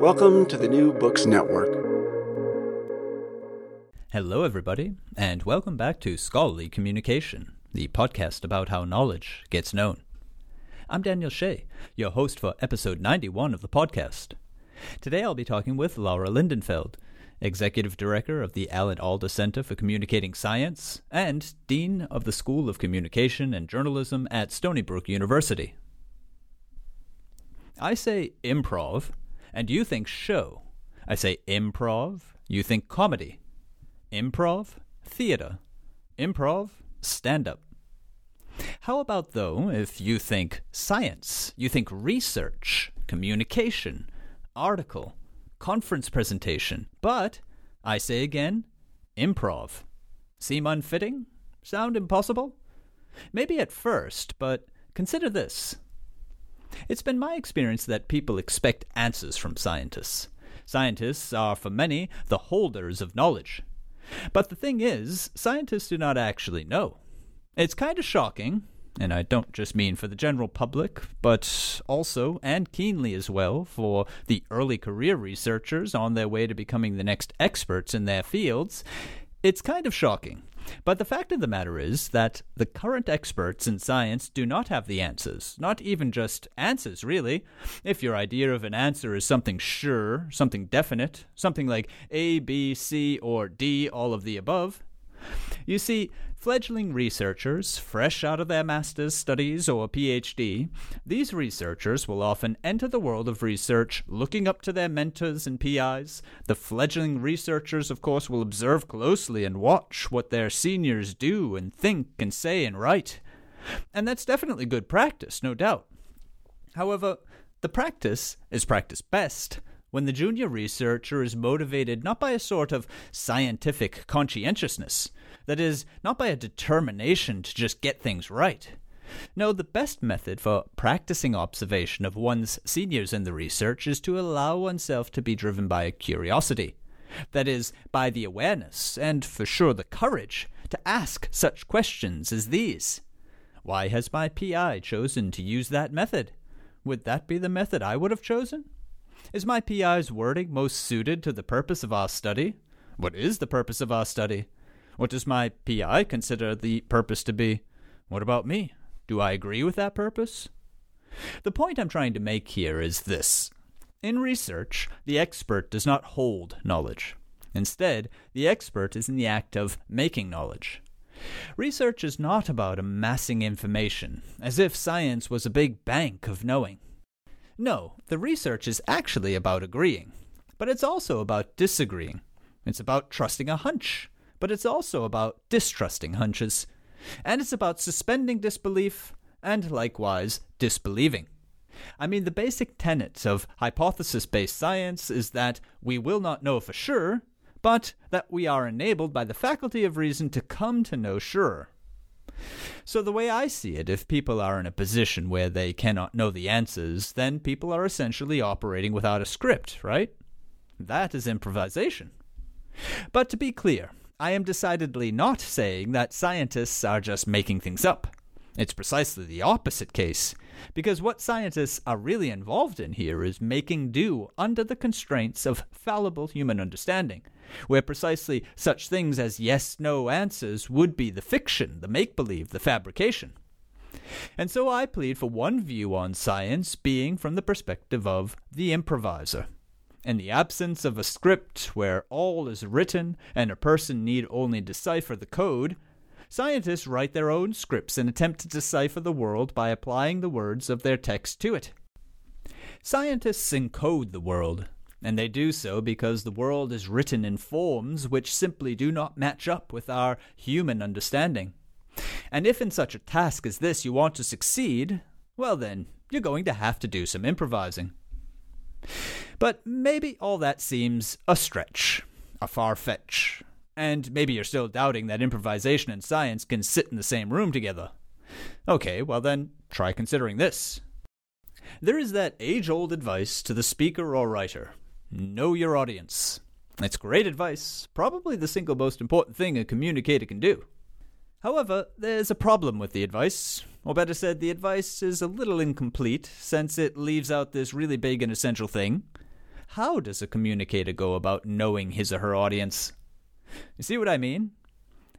Welcome to the New Books Network. Hello, everybody, and welcome back to Scholarly Communication, the podcast about how knowledge gets known. I'm Daniel Shea, your host for episode 91 of the podcast. Today I'll be talking with Laura Lindenfeld, Executive Director of the Alan Alda Center for Communicating Science and Dean of the School of Communication and Journalism at Stony Brook University. I say improv and you think show. I say improv, you think comedy. Improv, theater. Improv, stand up. How about, though, if you think science, you think research, communication, article, conference presentation, but, I say again, improv. Seem unfitting? Sound impossible? Maybe at first, but consider this. It's been my experience that people expect answers from scientists. Scientists are, for many, the holders of knowledge. But the thing is, scientists do not actually know. It's kind of shocking, and I don't just mean for the general public, but also, and keenly as well, for the early career researchers on their way to becoming the next experts in their fields. It's kind of shocking but the fact of the matter is that the current experts in science do not have the answers, not even just answers, really. If your idea of an answer is something sure, something definite, something like A, B, C, or D, all of the above. You see, Fledgling researchers, fresh out of their master's studies or PhD, these researchers will often enter the world of research looking up to their mentors and PIs. The fledgling researchers, of course, will observe closely and watch what their seniors do and think and say and write. And that's definitely good practice, no doubt. However, the practice is practiced best when the junior researcher is motivated not by a sort of scientific conscientiousness, that is, not by a determination to just get things right. No, the best method for practicing observation of one's seniors in the research is to allow oneself to be driven by a curiosity. That is, by the awareness, and for sure the courage, to ask such questions as these. Why has my PI chosen to use that method? Would that be the method I would have chosen? Is my PI's wording most suited to the purpose of our study? What is the purpose of our study? What does my PI consider the purpose to be? What about me? Do I agree with that purpose? The point I'm trying to make here is this. In research, the expert does not hold knowledge. Instead, the expert is in the act of making knowledge. Research is not about amassing information, as if science was a big bank of knowing. No, the research is actually about agreeing, but it's also about disagreeing. It's about trusting a hunch, but it's also about distrusting hunches. And it's about suspending disbelief and likewise disbelieving. I mean, the basic tenet of hypothesis based science is that we will not know for sure, but that we are enabled by the faculty of reason to come to know sure. So, the way I see it, if people are in a position where they cannot know the answers, then people are essentially operating without a script, right? That is improvisation. But to be clear, I am decidedly not saying that scientists are just making things up. It's precisely the opposite case, because what scientists are really involved in here is making do under the constraints of fallible human understanding, where precisely such things as yes no answers would be the fiction, the make believe, the fabrication. And so I plead for one view on science being from the perspective of the improviser. In the absence of a script where all is written and a person need only decipher the code, Scientists write their own scripts and attempt to decipher the world by applying the words of their text to it. Scientists encode the world, and they do so because the world is written in forms which simply do not match up with our human understanding. And if in such a task as this you want to succeed, well then, you're going to have to do some improvising. But maybe all that seems a stretch, a far fetch, and maybe you're still doubting that improvisation and science can sit in the same room together. Okay, well then, try considering this. There is that age old advice to the speaker or writer know your audience. It's great advice, probably the single most important thing a communicator can do. However, there's a problem with the advice, or better said, the advice is a little incomplete since it leaves out this really big and essential thing. How does a communicator go about knowing his or her audience? You see what I mean?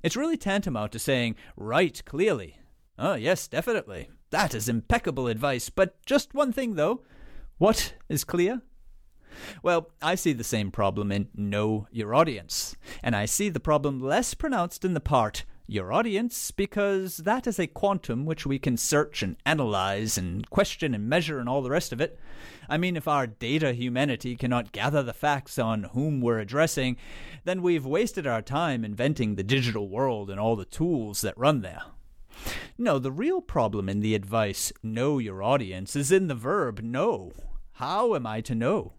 It's really tantamount to saying, write clearly. Oh, yes, definitely. That is impeccable advice. But just one thing, though. What is clear? Well, I see the same problem in know your audience. And I see the problem less pronounced in the part your audience because that is a quantum which we can search and analyze and question and measure and all the rest of it. I mean, if our data humanity cannot gather the facts on whom we're addressing, then we've wasted our time inventing the digital world and all the tools that run there. No, the real problem in the advice, know your audience, is in the verb know. How am I to know?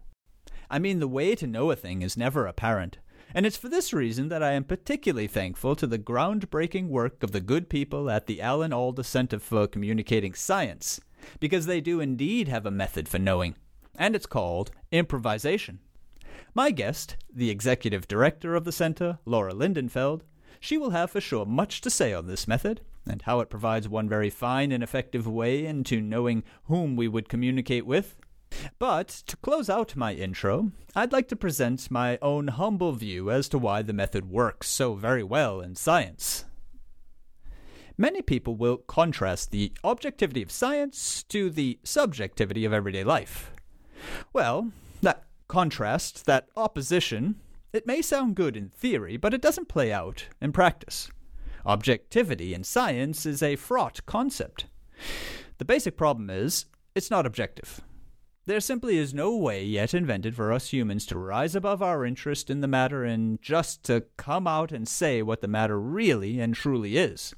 I mean, the way to know a thing is never apparent. And it's for this reason that I am particularly thankful to the groundbreaking work of the good people at the Alan Alda Center for Communicating Science, because they do indeed have a method for knowing, and it's called improvisation. My guest, the executive director of the center, Laura Lindenfeld, she will have for sure much to say on this method, and how it provides one very fine and effective way into knowing whom we would communicate with, but to close out my intro, I'd like to present my own humble view as to why the method works so very well in science. Many people will contrast the objectivity of science to the subjectivity of everyday life. Well, that contrast, that opposition, it may sound good in theory, but it doesn't play out in practice. Objectivity in science is a fraught concept. The basic problem is it's not objective. There simply is no way yet invented for us humans to rise above our interest in the matter and just to come out and say what the matter really and truly is.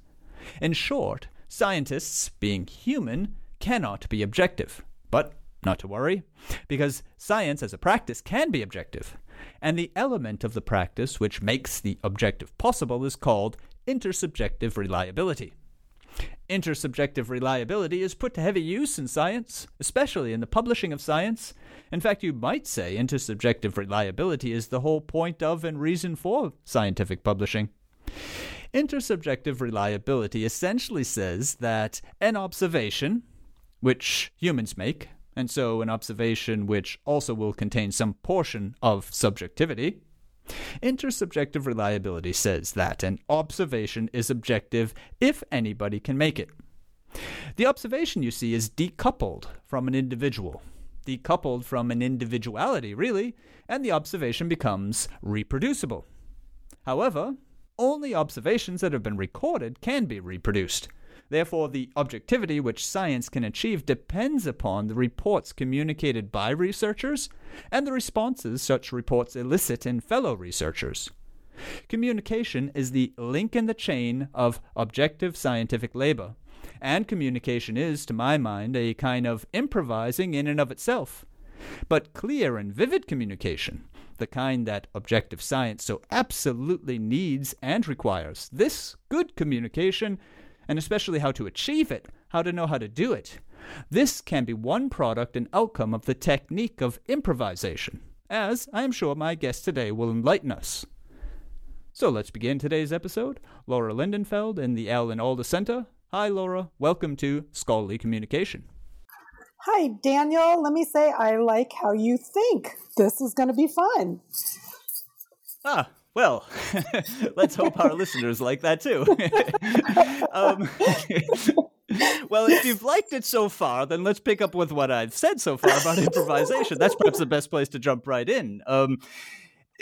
In short, scientists, being human, cannot be objective. But not to worry, because science as a practice can be objective. And the element of the practice which makes the objective possible is called intersubjective reliability. Intersubjective reliability is put to heavy use in science, especially in the publishing of science. In fact, you might say intersubjective reliability is the whole point of and reason for scientific publishing. Intersubjective reliability essentially says that an observation, which humans make, and so an observation which also will contain some portion of subjectivity, Intersubjective reliability says that an observation is objective if anybody can make it. The observation, you see, is decoupled from an individual, decoupled from an individuality, really, and the observation becomes reproducible. However, only observations that have been recorded can be reproduced. Therefore, the objectivity which science can achieve depends upon the reports communicated by researchers and the responses such reports elicit in fellow researchers. Communication is the link in the chain of objective scientific labor, and communication is, to my mind, a kind of improvising in and of itself. But clear and vivid communication, the kind that objective science so absolutely needs and requires, this good communication and especially how to achieve it, how to know how to do it. This can be one product and outcome of the technique of improvisation, as I am sure my guest today will enlighten us. So let's begin today's episode. Laura Lindenfeld in the Alan Alda Center. Hi, Laura. Welcome to Scholarly Communication. Hi, Daniel. Let me say I like how you think. This is going to be fun. Ah, well, let's hope our listeners like that too. um, well, if you've liked it so far, then let's pick up with what I've said so far about improvisation. That's perhaps the best place to jump right in. Um,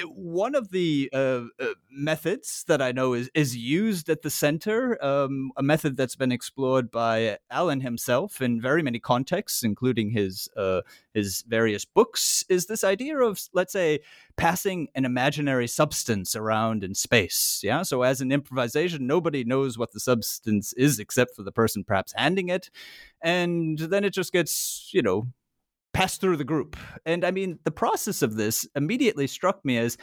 one of the uh, uh, methods that I know is is used at the center, um, a method that's been explored by Alan himself in very many contexts, including his uh, his various books, is this idea of let's say passing an imaginary substance around in space. Yeah, so as an improvisation, nobody knows what the substance is except for the person perhaps handing it, and then it just gets you know pass through the group. And I mean, the process of this immediately struck me as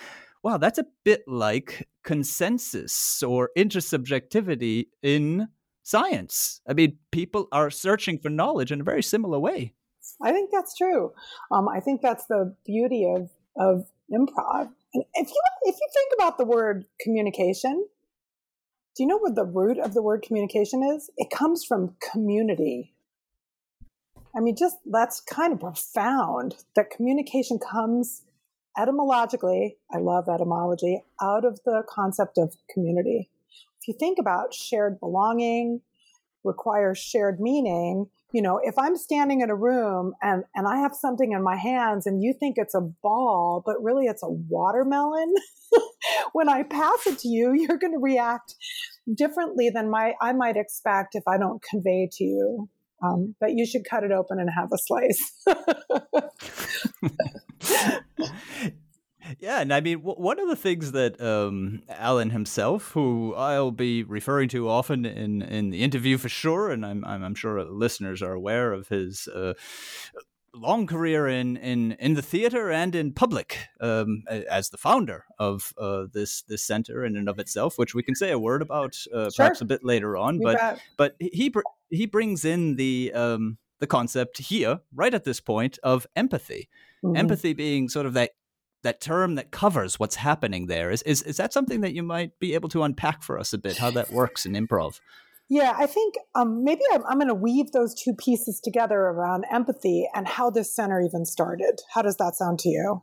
wow, that's a bit like consensus or intersubjectivity in science. I mean, people are searching for knowledge in a very similar way. I think that's true. Um, I think that's the beauty of of improv. And if you if you think about the word communication, do you know what the root of the word communication is? It comes from community. I mean, just that's kind of profound that communication comes etymologically, I love etymology, out of the concept of community. If you think about shared belonging, requires shared meaning, you know, if I'm standing in a room and, and I have something in my hands and you think it's a ball, but really it's a watermelon, when I pass it to you, you're going to react differently than my I might expect if I don't convey to you um, but you should cut it open and have a slice. yeah, and I mean, w- one of the things that um, Alan himself, who I'll be referring to often in, in the interview for sure, and I'm, I'm, I'm sure listeners are aware of his uh, long career in in in the theater and in public um, as the founder of uh, this this center in and of itself, which we can say a word about uh, sure. perhaps a bit later on. You but bet. but he he brings in the um, the concept here right at this point of empathy, mm-hmm. empathy being sort of that that term that covers what's happening there. Is, is is that something that you might be able to unpack for us a bit? How that works in improv? Yeah, I think um, maybe I'm, I'm going to weave those two pieces together around empathy and how this center even started. How does that sound to you?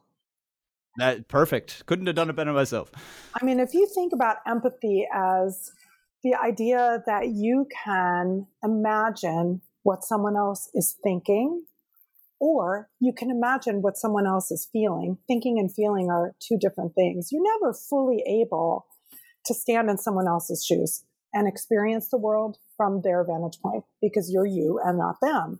That perfect. Couldn't have done it better myself. I mean, if you think about empathy as the idea that you can imagine what someone else is thinking, or you can imagine what someone else is feeling. Thinking and feeling are two different things. You're never fully able to stand in someone else's shoes and experience the world from their vantage point because you're you and not them.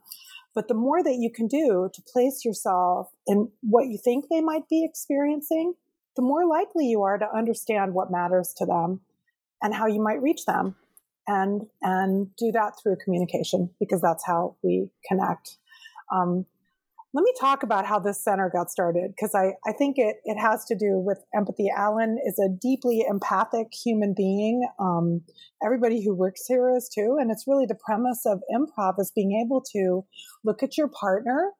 But the more that you can do to place yourself in what you think they might be experiencing, the more likely you are to understand what matters to them and how you might reach them and and do that through communication because that's how we connect. Um, let me talk about how this center got started because I, I think it, it has to do with empathy. Alan is a deeply empathic human being. Um, everybody who works here is too. And it's really the premise of improv is being able to look at your partner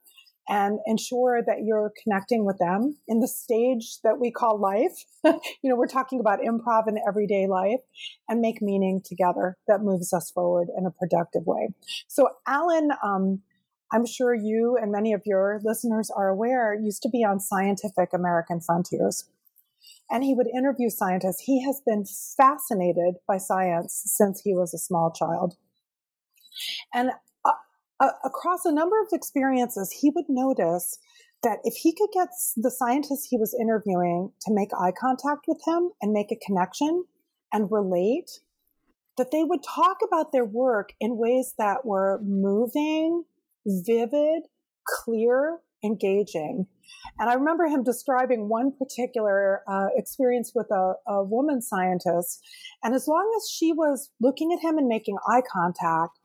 and ensure that you're connecting with them in the stage that we call life. you know, we're talking about improv in everyday life and make meaning together that moves us forward in a productive way. So Alan, um, I'm sure you and many of your listeners are aware, used to be on Scientific American Frontiers. And he would interview scientists. He has been fascinated by science since he was a small child. And across a number of experiences, he would notice that if he could get the scientists he was interviewing to make eye contact with him and make a connection and relate, that they would talk about their work in ways that were moving, vivid, clear, engaging. And I remember him describing one particular uh, experience with a, a woman scientist. And as long as she was looking at him and making eye contact,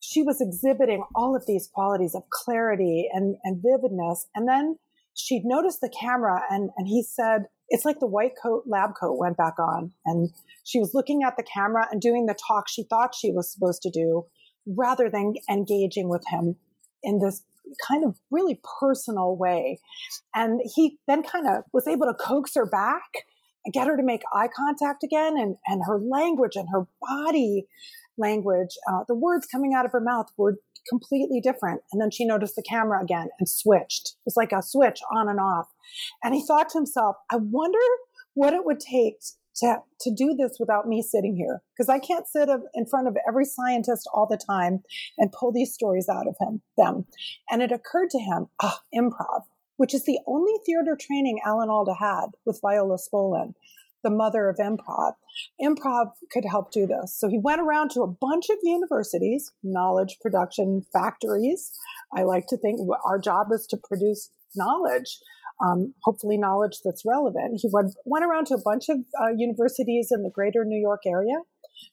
she was exhibiting all of these qualities of clarity and, and vividness. And then she'd noticed the camera and, and he said, it's like the white coat lab coat went back on and she was looking at the camera and doing the talk she thought she was supposed to do rather than engaging with him in this kind of really personal way. And he then kind of was able to coax her back and get her to make eye contact again. And, and her language and her body language, uh, the words coming out of her mouth were completely different. And then she noticed the camera again and switched. It was like a switch on and off. And he thought to himself, I wonder what it would take to, to do this without me sitting here because I can't sit in front of every scientist all the time and pull these stories out of him, them. And it occurred to him, ah, improv, which is the only theater training Alan Alda had with Viola Spolin, the mother of improv. Improv could help do this. So he went around to a bunch of universities, knowledge production factories. I like to think our job is to produce knowledge um, hopefully knowledge that's relevant. He went, went around to a bunch of uh, universities in the greater New York area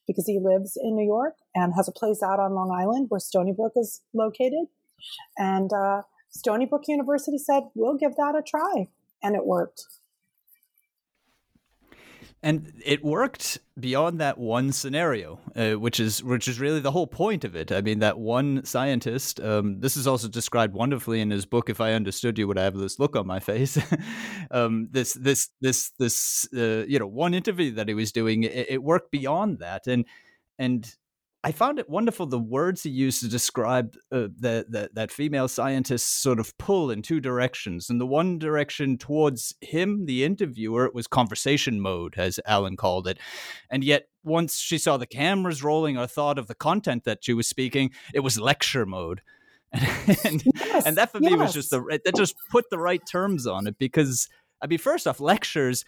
because he lives in New York and has a place out on Long Island where Stony Brook is located. And uh, Stony Brook University said, we'll give that a try. And it worked. And it worked beyond that one scenario, uh, which is which is really the whole point of it. I mean, that one scientist. Um, this is also described wonderfully in his book. If I understood you, would I have this look on my face? um, this this this this uh, you know one interview that he was doing. It, it worked beyond that, and and I found it wonderful the words he used to describe uh, the, the, that female scientist's sort of pull in two directions. In the one direction towards him, the interviewer, it was conversation mode, as Alan called it. And yet, once she saw the cameras rolling or thought of the content that she was speaking, it was lecture mode. and, yes, and that for yes. me was just the that just put the right terms on it because I mean, first off, lectures,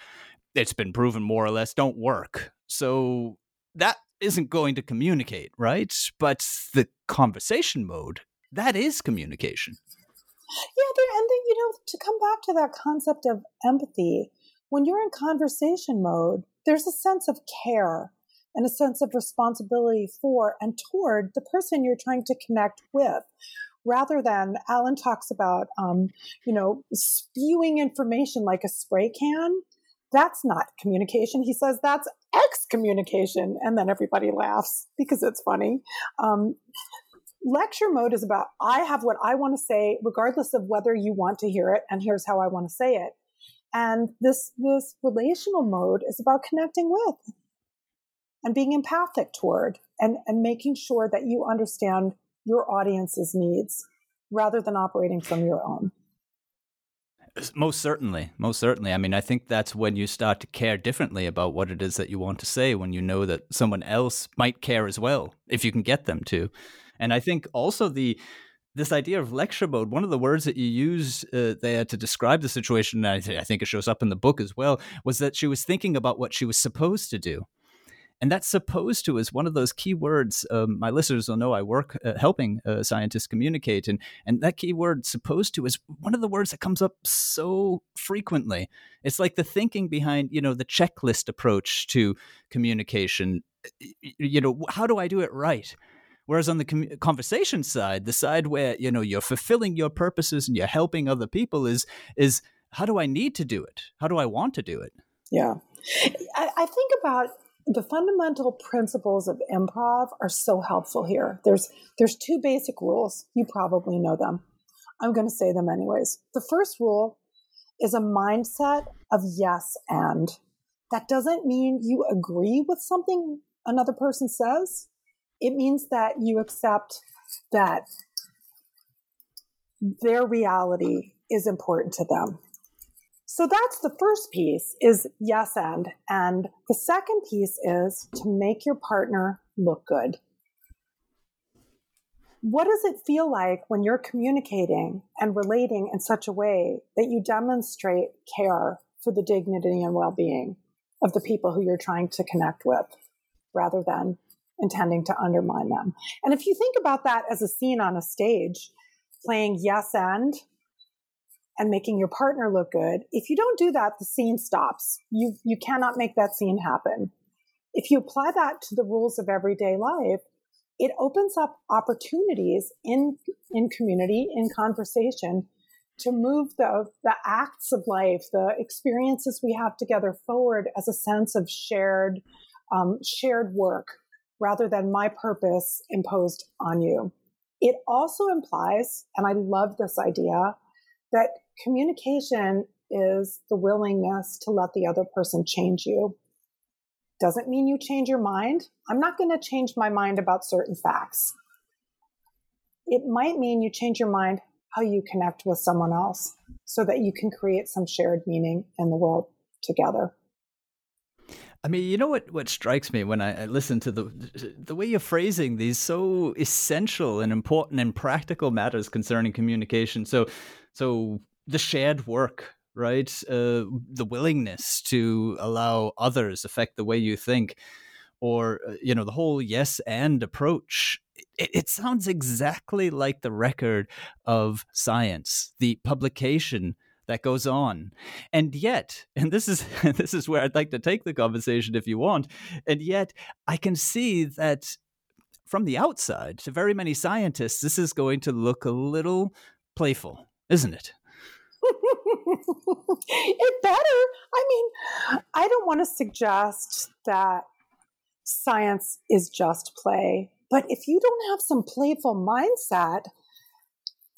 it's been proven more or less don't work. So that isn't going to communicate, right? But the conversation mode, that is communication. Yeah, there, and then, you know, to come back to that concept of empathy, when you're in conversation mode, there's a sense of care and a sense of responsibility for and toward the person you're trying to connect with rather than alan talks about um, you know spewing information like a spray can that's not communication he says that's excommunication. And then everybody laughs because it's funny. Um, lecture mode is about I have what I want to say, regardless of whether you want to hear it, and here's how I want to say it. And this this relational mode is about connecting with and being empathic toward and, and making sure that you understand your audience's needs rather than operating from your own. Most certainly, most certainly. I mean, I think that's when you start to care differently about what it is that you want to say, when you know that someone else might care as well, if you can get them to. And I think also the this idea of lecture mode, one of the words that you use uh, there to describe the situation, and I, th- I think it shows up in the book as well, was that she was thinking about what she was supposed to do. And that's supposed to is one of those key words. Um, my listeners will know I work uh, helping uh, scientists communicate, and and that key word "supposed to" is one of the words that comes up so frequently. It's like the thinking behind you know the checklist approach to communication. You know, how do I do it right? Whereas on the conversation side, the side where you know you're fulfilling your purposes and you're helping other people is is how do I need to do it? How do I want to do it? Yeah, I, I think about the fundamental principles of improv are so helpful here. There's there's two basic rules. You probably know them. I'm going to say them anyways. The first rule is a mindset of yes and. That doesn't mean you agree with something another person says. It means that you accept that their reality is important to them so that's the first piece is yes and. And the second piece is to make your partner look good. What does it feel like when you're communicating and relating in such a way that you demonstrate care for the dignity and well being of the people who you're trying to connect with rather than intending to undermine them? And if you think about that as a scene on a stage, playing yes and and making your partner look good. If you don't do that, the scene stops. You, you cannot make that scene happen. If you apply that to the rules of everyday life, it opens up opportunities in, in community, in conversation to move the, the acts of life, the experiences we have together forward as a sense of shared, um, shared work rather than my purpose imposed on you. It also implies, and I love this idea, that communication is the willingness to let the other person change you. Doesn't mean you change your mind. I'm not going to change my mind about certain facts. It might mean you change your mind how you connect with someone else so that you can create some shared meaning in the world together. I mean, you know what? What strikes me when I, listen to the the way you're phrasing these so essential and important and practical matters concerning communication. So, so the shared work, right? Uh, the willingness to allow others affect the way you think, or uh, you know, the whole yes and approach it, it sounds exactly like the record of science, the publication that goes on. And yet, and this is this is where I'd like to take the conversation if you want, and yet I can see that from the outside to very many scientists this is going to look a little playful, isn't it? it better. I mean, I don't want to suggest that science is just play. But if you don't have some playful mindset,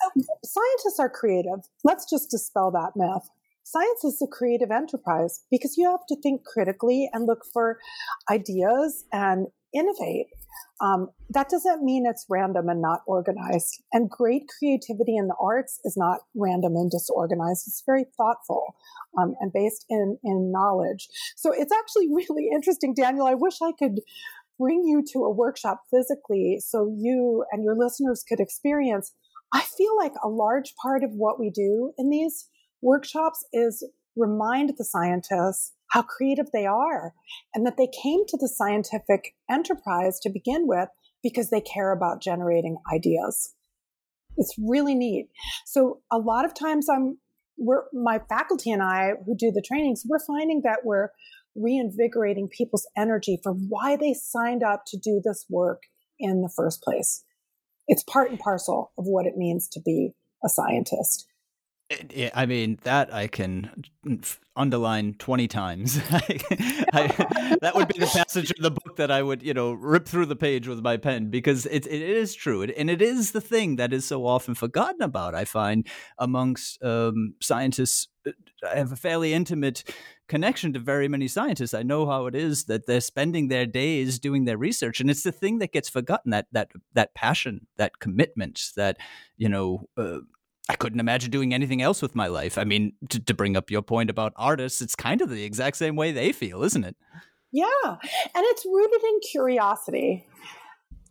um, scientists are creative. Let's just dispel that myth. Science is a creative enterprise because you have to think critically and look for ideas and innovate. Um, that doesn't mean it's random and not organized. And great creativity in the arts is not random and disorganized. It's very thoughtful um, and based in, in knowledge. So it's actually really interesting, Daniel. I wish I could bring you to a workshop physically so you and your listeners could experience, I feel like a large part of what we do in these workshops is remind the scientists how creative they are and that they came to the scientific enterprise to begin with because they care about generating ideas. It's really neat. So a lot of times I'm we're my faculty and I who do the trainings, we're finding that we're reinvigorating people's energy for why they signed up to do this work in the first place. It's part and parcel of what it means to be a scientist. I mean, that I can underline 20 times. I, that would be the passage of the book that I would, you know, rip through the page with my pen because it, it is true. And it is the thing that is so often forgotten about, I find, amongst um, scientists. I have a fairly intimate connection to very many scientists. I know how it is that they're spending their days doing their research, and it's the thing that gets forgotten that that that passion, that commitment, that you know. Uh, I couldn't imagine doing anything else with my life. I mean, to, to bring up your point about artists, it's kind of the exact same way they feel, isn't it? Yeah. And it's rooted in curiosity.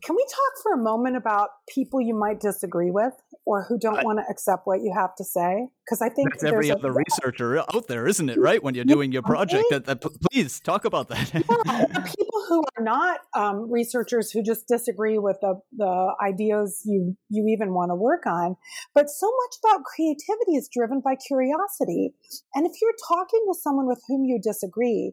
Can we talk for a moment about people you might disagree with or who don't want to accept what you have to say? Because I think that's every other a, researcher out there, isn't it? Right when you're doing your project, that, that, please talk about that. yeah, people who are not um, researchers who just disagree with the the ideas you you even want to work on. But so much about creativity is driven by curiosity, and if you're talking with someone with whom you disagree,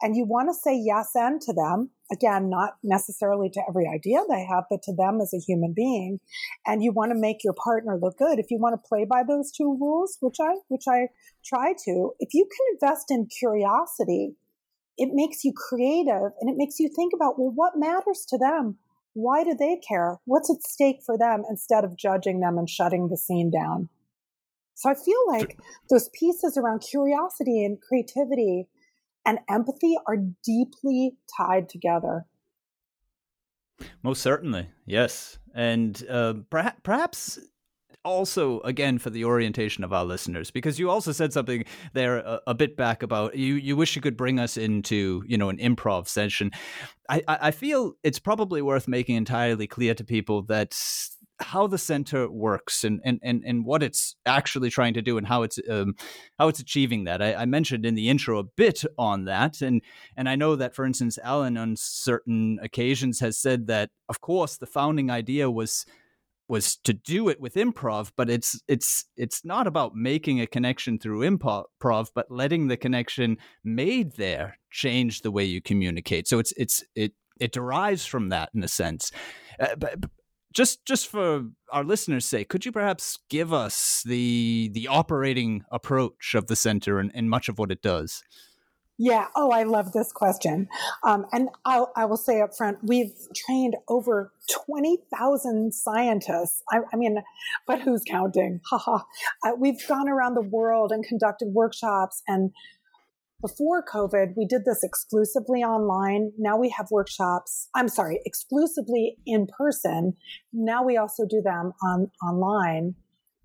and you want to say yes and to them again not necessarily to every idea they have but to them as a human being. And you want to make your partner look good. If you want to play by those two rules which i which i try to if you can invest in curiosity it makes you creative and it makes you think about well what matters to them? Why do they care? What's at stake for them instead of judging them and shutting the scene down? So i feel like those pieces around curiosity and creativity and empathy are deeply tied together. Most certainly, yes. And uh, perhaps, perhaps also again for the orientation of our listeners because you also said something there a, a, bit back about you you wish you could bring us into you know an improv session I, I feel it's probably worth making entirely clear to people that how the center works and, and, and, and what it's actually trying to do and how it's um, how it's achieving that. I, I, mentioned in the intro a bit on that, and and I know that, for instance, Alan on certain occasions has said that, of course, the founding idea was was to do it with improv, but it's it's it's not about making a connection through improv, but letting the connection made there change the way you communicate. So it's it's it it derives from that in a sense. Uh, but, just just for our listeners' sake, could you perhaps give us the the operating approach of the center and, and much of what it does? Yeah. Oh, I love this question. Um, and I'll, I will say up front, we've trained over 20,000 scientists. I, I, mean, but who's counting? Haha. uh, we've gone around the world and conducted workshops. And before COVID, we did this exclusively online. Now we have workshops. I'm sorry, exclusively in person. Now we also do them on online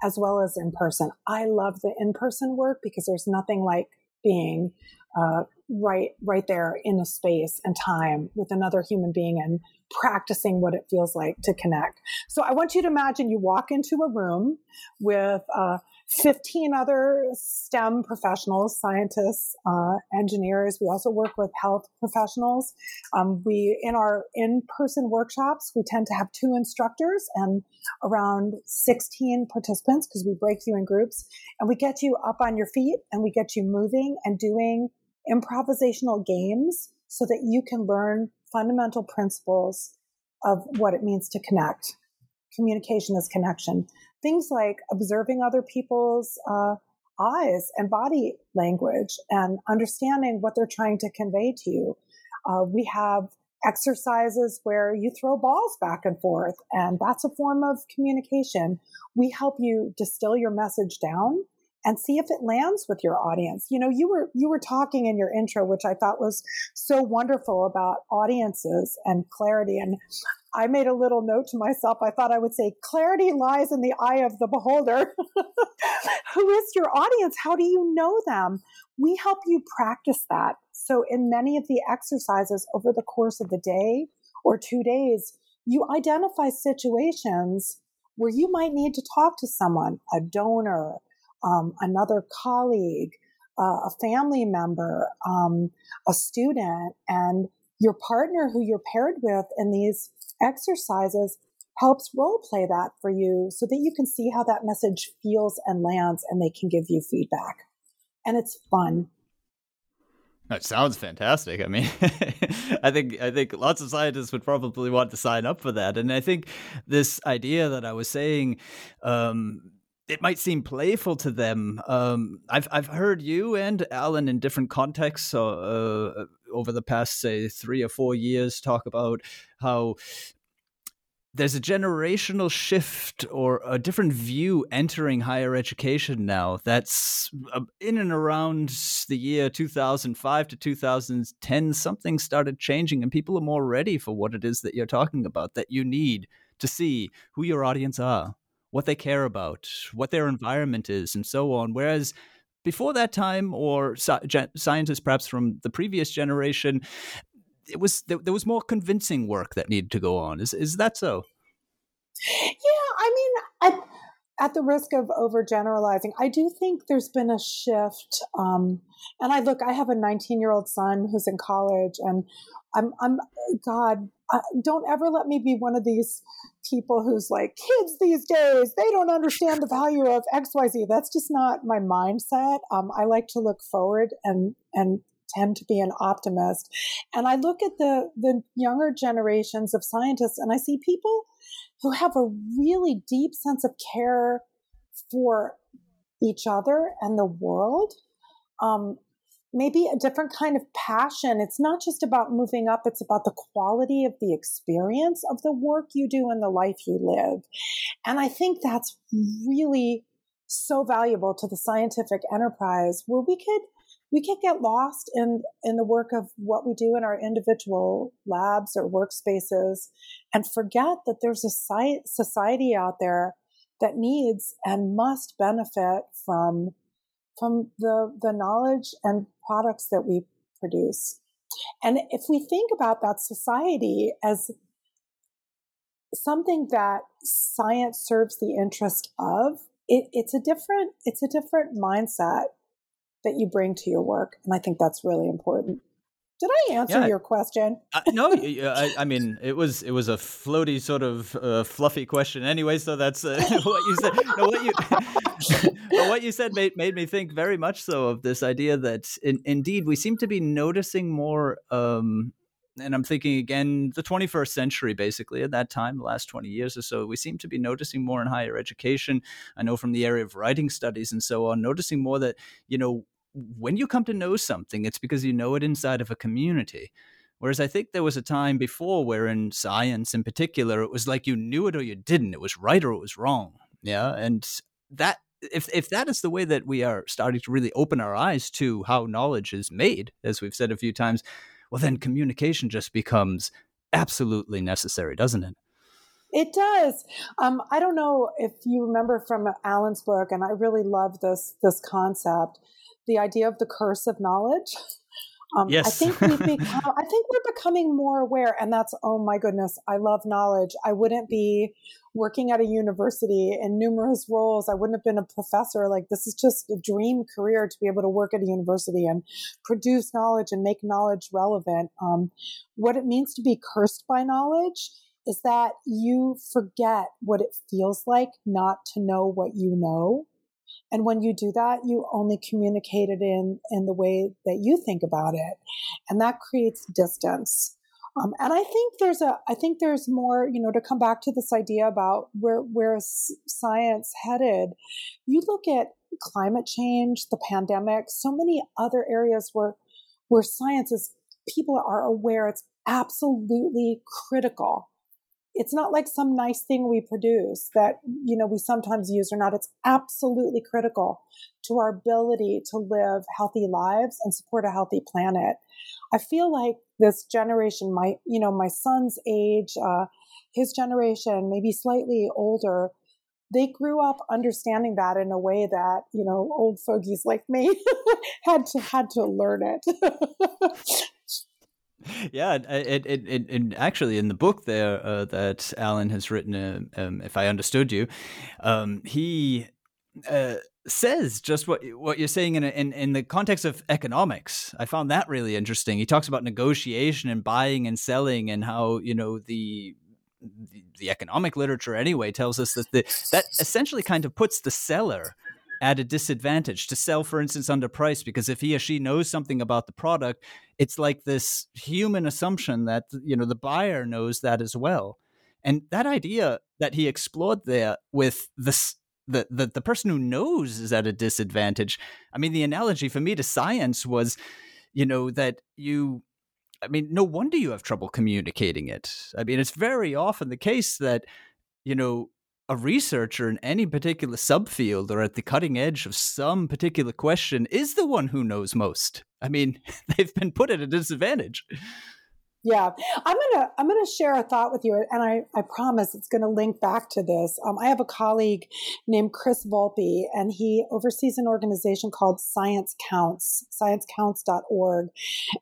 as well as in person. I love the in person work because there's nothing like being uh, right right there in a space and time with another human being and practicing what it feels like to connect. So I want you to imagine you walk into a room with uh, 15 other STEM professionals, scientists, uh, engineers. We also work with health professionals. Um, we in our in-person workshops we tend to have two instructors and around 16 participants because we break you in groups and we get you up on your feet and we get you moving and doing improvisational games so that you can learn fundamental principles of what it means to connect. Communication is connection. Things like observing other people's uh, eyes and body language and understanding what they're trying to convey to you. Uh, we have exercises where you throw balls back and forth, and that's a form of communication. We help you distill your message down and see if it lands with your audience. You know, you were you were talking in your intro which I thought was so wonderful about audiences and clarity and I made a little note to myself. I thought I would say clarity lies in the eye of the beholder. Who is your audience? How do you know them? We help you practice that. So in many of the exercises over the course of the day or 2 days, you identify situations where you might need to talk to someone, a donor, um, another colleague, uh, a family member, um, a student, and your partner who you're paired with in these exercises helps role play that for you so that you can see how that message feels and lands and they can give you feedback. And it's fun. That sounds fantastic. I mean, I think I think lots of scientists would probably want to sign up for that. And I think this idea that I was saying, um, it might seem playful to them. Um, I've I've heard you and Alan in different contexts uh, uh, over the past say three or four years talk about how there's a generational shift or a different view entering higher education now that's uh, in and around the year 2005 to 2010 something started changing and people are more ready for what it is that you're talking about that you need to see who your audience are what they care about, what their environment is, and so on. Whereas before that time, or scientists perhaps from the previous generation, it was there, was more convincing work that needed to go on. Is is that so? Yeah, I mean, at the risk of overgeneralizing, I do think there's been a shift. Um, and I look, I have a 19 year old son who's in college, and I'm, I'm, God, don't ever let me be one of these people who's like, kids these days, they don't understand the value of XYZ. That's just not my mindset. Um, I like to look forward and, and tend to be an optimist. And I look at the, the younger generations of scientists and I see people who have a really deep sense of care for each other and the world. Um, maybe a different kind of passion. It's not just about moving up, it's about the quality of the experience of the work you do and the life you live. And I think that's really so valuable to the scientific enterprise where we could we could get lost in in the work of what we do in our individual labs or workspaces and forget that there's a society out there that needs and must benefit from from the, the knowledge and products that we produce. And if we think about that society as something that science serves the interest of, it, it's a different, it's a different mindset that you bring to your work. And I think that's really important. Did I answer yeah. your question? uh, no, I, I, mean it was it was a floaty sort of uh, fluffy question anyway. So that's uh, what you said. No, what you what you said made made me think very much so of this idea that in, indeed we seem to be noticing more. Um, and I'm thinking again, the 21st century, basically, at that time, the last 20 years or so, we seem to be noticing more in higher education. I know from the area of writing studies and so on, noticing more that, you know, when you come to know something, it's because you know it inside of a community. Whereas I think there was a time before where in science in particular, it was like you knew it or you didn't. It was right or it was wrong. Yeah. And that if if that is the way that we are starting to really open our eyes to how knowledge is made, as we've said a few times, well then communication just becomes absolutely necessary, doesn't it? It does. Um, I don't know if you remember from Alan's book, and I really love this this concept, the idea of the curse of knowledge. Um, yes. I think we've become, I think we're becoming more aware, and that's oh my goodness, I love knowledge. I wouldn't be working at a university in numerous roles. I wouldn't have been a professor. Like this is just a dream career to be able to work at a university and produce knowledge and make knowledge relevant. Um, what it means to be cursed by knowledge is that you forget what it feels like not to know what you know. And when you do that, you only communicate it in, in the way that you think about it. And that creates distance. Um, and I think there's a, I think there's more, you know, to come back to this idea about where, where is science headed. You look at climate change, the pandemic, so many other areas where, where science is, people are aware it's absolutely critical it's not like some nice thing we produce that you know we sometimes use or not. It's absolutely critical to our ability to live healthy lives and support a healthy planet. I feel like this generation my you know my son's age uh, his generation maybe slightly older they grew up understanding that in a way that you know old fogies like me had to had to learn it yeah, it, it, it, it, actually in the book there uh, that Alan has written, uh, um, if I understood you, um, he uh, says just what what you're saying in, in in the context of economics. I found that really interesting. He talks about negotiation and buying and selling and how you know the the, the economic literature anyway tells us that the, that essentially kind of puts the seller at a disadvantage to sell, for instance, under price, because if he or she knows something about the product, it's like this human assumption that you know the buyer knows that as well. And that idea that he explored there with this the, the the person who knows is at a disadvantage. I mean, the analogy for me to science was, you know, that you I mean, no wonder you have trouble communicating it. I mean, it's very often the case that, you know, a researcher in any particular subfield or at the cutting edge of some particular question is the one who knows most. I mean, they've been put at a disadvantage. Yeah, I'm gonna I'm gonna share a thought with you, and I I promise it's gonna link back to this. Um, I have a colleague named Chris Volpe, and he oversees an organization called Science Counts, ScienceCounts.org,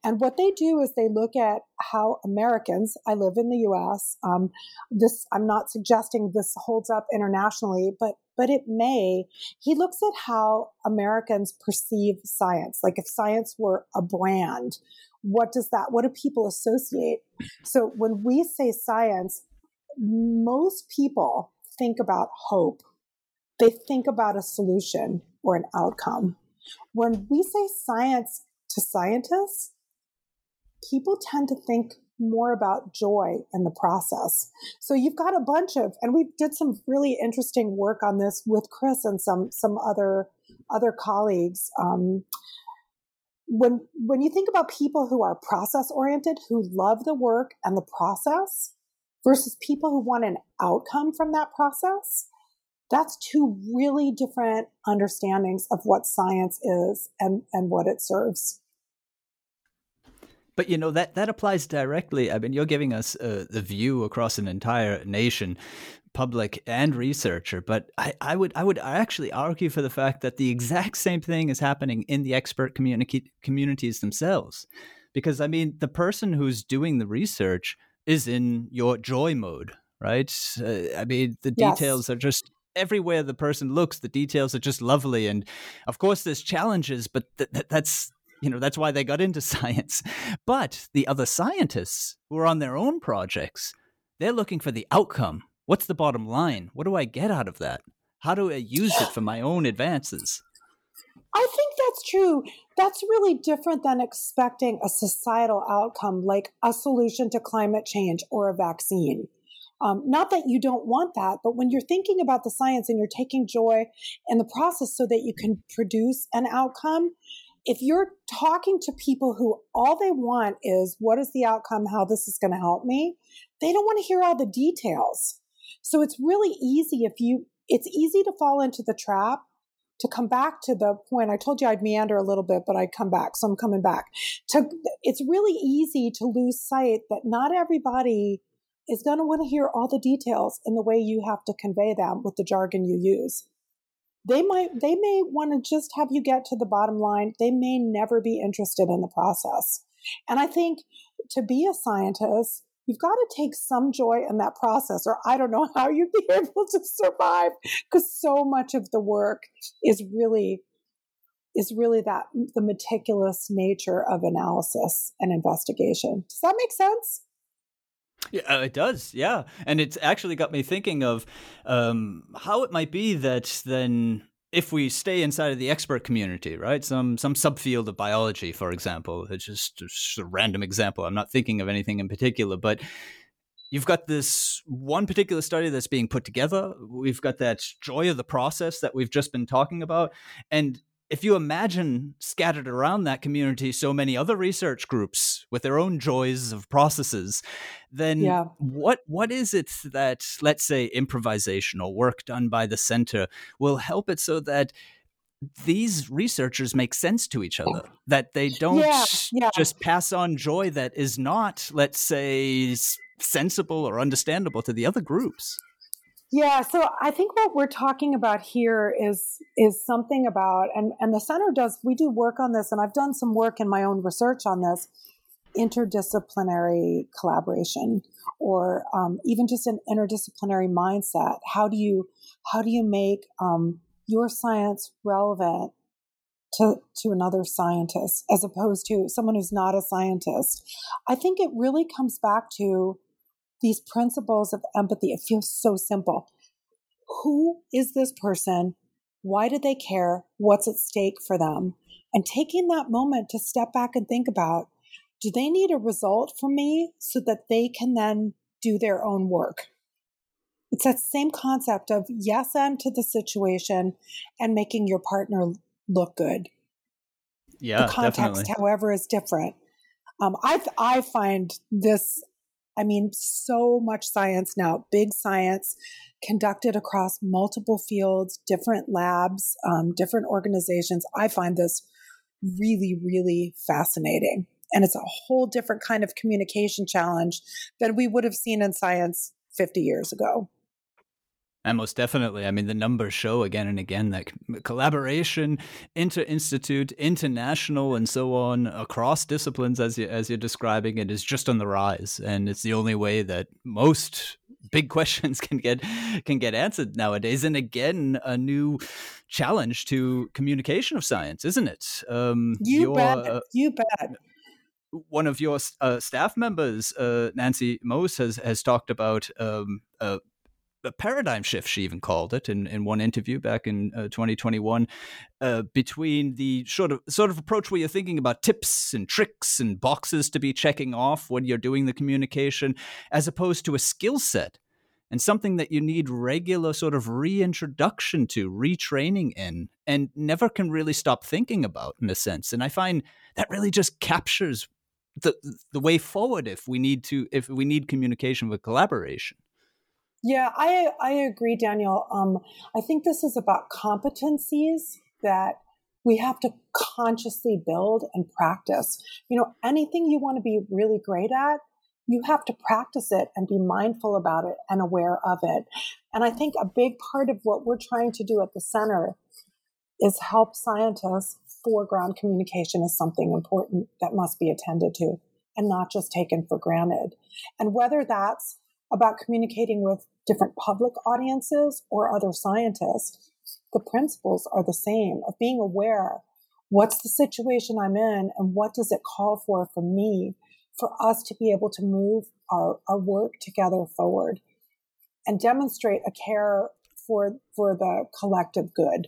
and what they do is they look at how Americans. I live in the U.S. Um, this I'm not suggesting this holds up internationally, but but it may. He looks at how Americans perceive science, like if science were a brand what does that, what do people associate? So when we say science, most people think about hope. They think about a solution or an outcome. When we say science to scientists, people tend to think more about joy in the process. So you've got a bunch of, and we did some really interesting work on this with Chris and some some other other colleagues. Um, when when you think about people who are process oriented who love the work and the process versus people who want an outcome from that process that's two really different understandings of what science is and and what it serves but you know that that applies directly. I mean, you're giving us uh, the view across an entire nation, public and researcher. But I, I would I would actually argue for the fact that the exact same thing is happening in the expert community communities themselves, because I mean, the person who's doing the research is in your joy mode, right? Uh, I mean, the yes. details are just everywhere the person looks the details are just lovely and of course there's challenges but th- th- that's you know that's why they got into science but the other scientists who are on their own projects they're looking for the outcome what's the bottom line what do i get out of that how do i use it for my own advances I think that's true. That's really different than expecting a societal outcome like a solution to climate change or a vaccine. Um, not that you don't want that, but when you're thinking about the science and you're taking joy in the process so that you can produce an outcome, if you're talking to people who all they want is what is the outcome, how this is going to help me, they don't want to hear all the details. So it's really easy if you, it's easy to fall into the trap to come back to the point I told you I'd meander a little bit, but I'd come back. So I'm coming back. To, it's really easy to lose sight that not everybody is going to want to hear all the details in the way you have to convey them with the jargon you use. They might, they may want to just have you get to the bottom line. They may never be interested in the process. And I think to be a scientist, you've got to take some joy in that process, or I don't know how you'd be able to survive because so much of the work is really is really that the meticulous nature of analysis and investigation. Does that make sense? Yeah, uh, it does. Yeah, and it's actually got me thinking of um, how it might be that then if we stay inside of the expert community, right? Some some subfield of biology, for example, it's just, just a random example. I'm not thinking of anything in particular, but you've got this one particular study that's being put together. We've got that joy of the process that we've just been talking about, and if you imagine scattered around that community so many other research groups with their own joys of processes then yeah. what what is it that let's say improvisational work done by the center will help it so that these researchers make sense to each other that they don't yeah, yeah. just pass on joy that is not let's say sensible or understandable to the other groups yeah, so I think what we're talking about here is is something about and and the center does we do work on this and I've done some work in my own research on this interdisciplinary collaboration or um, even just an interdisciplinary mindset. How do you how do you make um, your science relevant to to another scientist as opposed to someone who's not a scientist? I think it really comes back to these principles of empathy. It feels so simple. Who is this person? Why do they care? What's at stake for them? And taking that moment to step back and think about do they need a result from me so that they can then do their own work? It's that same concept of yes and to the situation and making your partner look good. Yeah, the context, definitely. however, is different. Um, I I find this I mean, so much science now, big science conducted across multiple fields, different labs, um, different organizations. I find this really, really fascinating. And it's a whole different kind of communication challenge than we would have seen in science 50 years ago. And most definitely, I mean, the numbers show again and again that collaboration, inter-institute, international, and so on across disciplines, as you as you're describing it, is just on the rise, and it's the only way that most big questions can get can get answered nowadays. And again, a new challenge to communication of science, isn't it? Um, you bet. Uh, you bet one of your uh, staff members, uh, Nancy Mose, has has talked about um, uh, a paradigm shift, she even called it in, in one interview back in uh, 2021, uh, between the sort of sort of approach where you're thinking about tips and tricks and boxes to be checking off when you're doing the communication, as opposed to a skill set and something that you need regular sort of reintroduction to, retraining in, and never can really stop thinking about in a sense. And I find that really just captures the the way forward if we need to if we need communication with collaboration. Yeah, I I agree, Daniel. Um, I think this is about competencies that we have to consciously build and practice. You know, anything you want to be really great at, you have to practice it and be mindful about it and aware of it. And I think a big part of what we're trying to do at the center is help scientists foreground communication is something important that must be attended to and not just taken for granted. And whether that's about communicating with different public audiences or other scientists, the principles are the same of being aware what's the situation I'm in and what does it call for from me for us to be able to move our, our work together forward and demonstrate a care for for the collective good.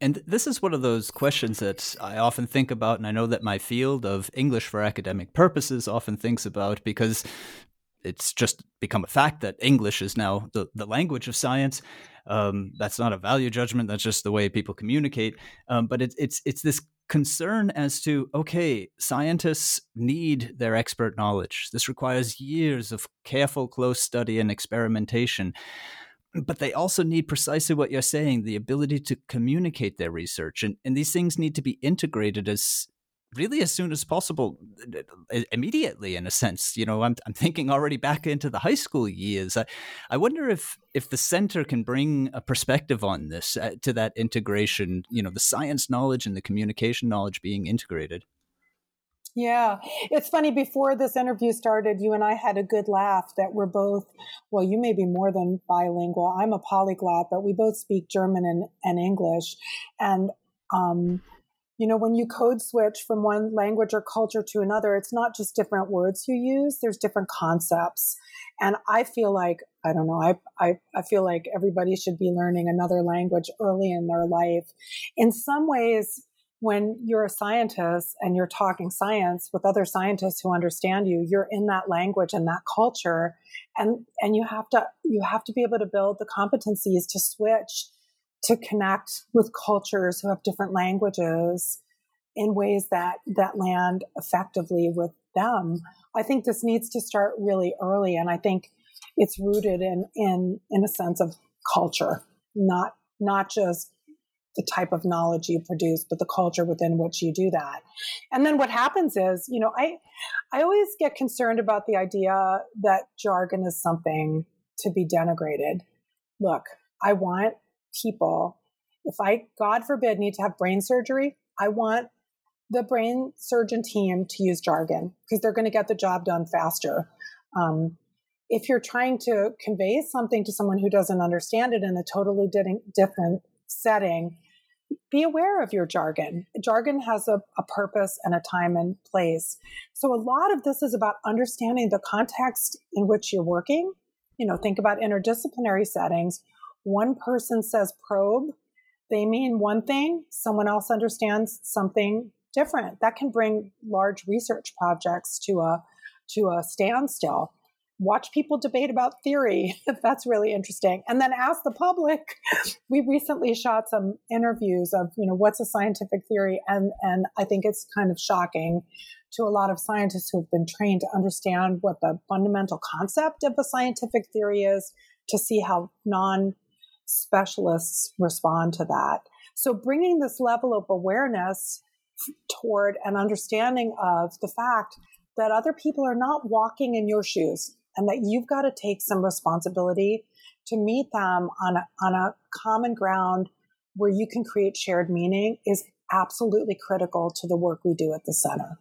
And this is one of those questions that I often think about, and I know that my field of English for academic purposes often thinks about because it's just become a fact that English is now the, the language of science. Um, that's not a value judgment. That's just the way people communicate. Um, but it, it's it's this concern as to okay, scientists need their expert knowledge. This requires years of careful, close study and experimentation but they also need precisely what you're saying the ability to communicate their research and, and these things need to be integrated as really as soon as possible immediately in a sense you know i'm, I'm thinking already back into the high school years i, I wonder if if the center can bring a perspective on this uh, to that integration you know the science knowledge and the communication knowledge being integrated yeah, it's funny. Before this interview started, you and I had a good laugh that we're both, well, you may be more than bilingual. I'm a polyglot, but we both speak German and, and English. And, um, you know, when you code switch from one language or culture to another, it's not just different words you use, there's different concepts. And I feel like, I don't know, I, I, I feel like everybody should be learning another language early in their life. In some ways, when you're a scientist and you're talking science with other scientists who understand you you're in that language and that culture and and you have to you have to be able to build the competencies to switch to connect with cultures who have different languages in ways that that land effectively with them i think this needs to start really early and i think it's rooted in in in a sense of culture not not just the type of knowledge you produce, but the culture within which you do that. And then what happens is, you know, I I always get concerned about the idea that jargon is something to be denigrated. Look, I want people, if I, God forbid, need to have brain surgery, I want the brain surgeon team to use jargon because they're going to get the job done faster. Um, if you're trying to convey something to someone who doesn't understand it in a totally different setting, be aware of your jargon. Jargon has a, a, purpose and a time and place. So a lot of this is about understanding the context in which you're working. You know, think about interdisciplinary settings. One person says probe, they mean one thing, someone else understands something different. That can bring large research projects to a to a standstill watch people debate about theory. That's really interesting. And then ask the public. We recently shot some interviews of, you know, what's a scientific theory? And, and I think it's kind of shocking to a lot of scientists who have been trained to understand what the fundamental concept of a scientific theory is, to see how non specialists respond to that. So bringing this level of awareness toward an understanding of the fact that other people are not walking in your shoes and that you've got to take some responsibility to meet them on a, on a common ground where you can create shared meaning is absolutely critical to the work we do at the center.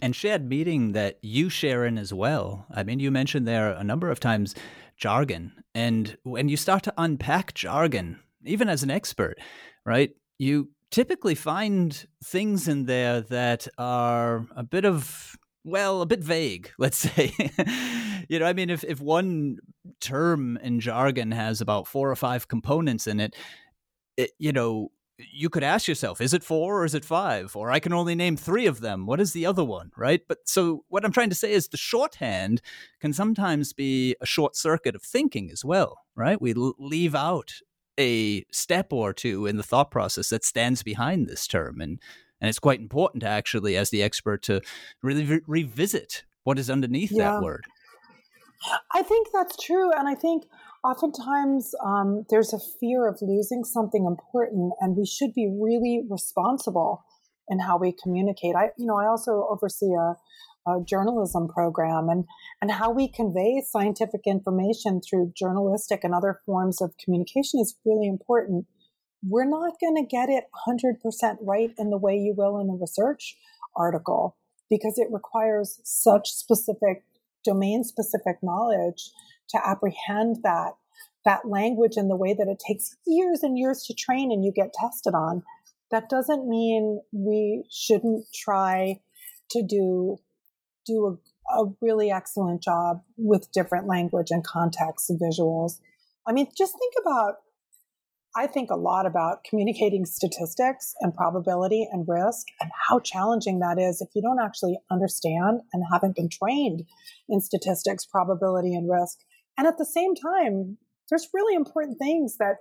And shared meaning that you share in as well. I mean, you mentioned there a number of times jargon. And when you start to unpack jargon, even as an expert, right, you typically find things in there that are a bit of well, a bit vague, let's say. you know, I mean, if, if one term in jargon has about four or five components in it, it, you know, you could ask yourself, is it four or is it five? Or I can only name three of them. What is the other one, right? But so what I'm trying to say is the shorthand can sometimes be a short circuit of thinking as well, right? We l- leave out a step or two in the thought process that stands behind this term. And and it's quite important actually, as the expert, to really re- revisit what is underneath yeah. that word. I think that's true, and I think oftentimes um, there's a fear of losing something important, and we should be really responsible in how we communicate. I, you know, I also oversee a, a journalism program, and and how we convey scientific information through journalistic and other forms of communication is really important we're not going to get it 100% right in the way you will in a research article because it requires such specific domain specific knowledge to apprehend that that language and the way that it takes years and years to train and you get tested on that doesn't mean we shouldn't try to do do a, a really excellent job with different language and context and visuals i mean just think about I think a lot about communicating statistics and probability and risk and how challenging that is if you don't actually understand and haven't been trained in statistics, probability, and risk. And at the same time, there's really important things that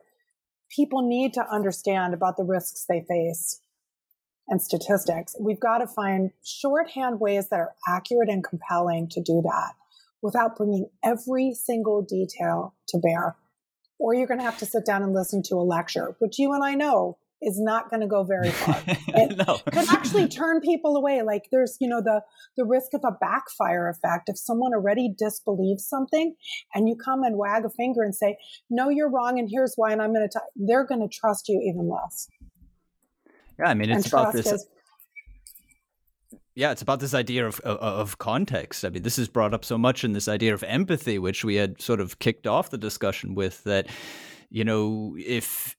people need to understand about the risks they face and statistics. We've got to find shorthand ways that are accurate and compelling to do that without bringing every single detail to bear. Or you're going to have to sit down and listen to a lecture, which you and I know is not going to go very far. It no. could actually turn people away. Like there's, you know, the the risk of a backfire effect. If someone already disbelieves something and you come and wag a finger and say, "No, you're wrong and here's why," and I'm going to they're going to trust you even less. Yeah, I mean, it's and about this is, yeah, it's about this idea of, of, of context. I mean, this is brought up so much in this idea of empathy, which we had sort of kicked off the discussion with. That you know, if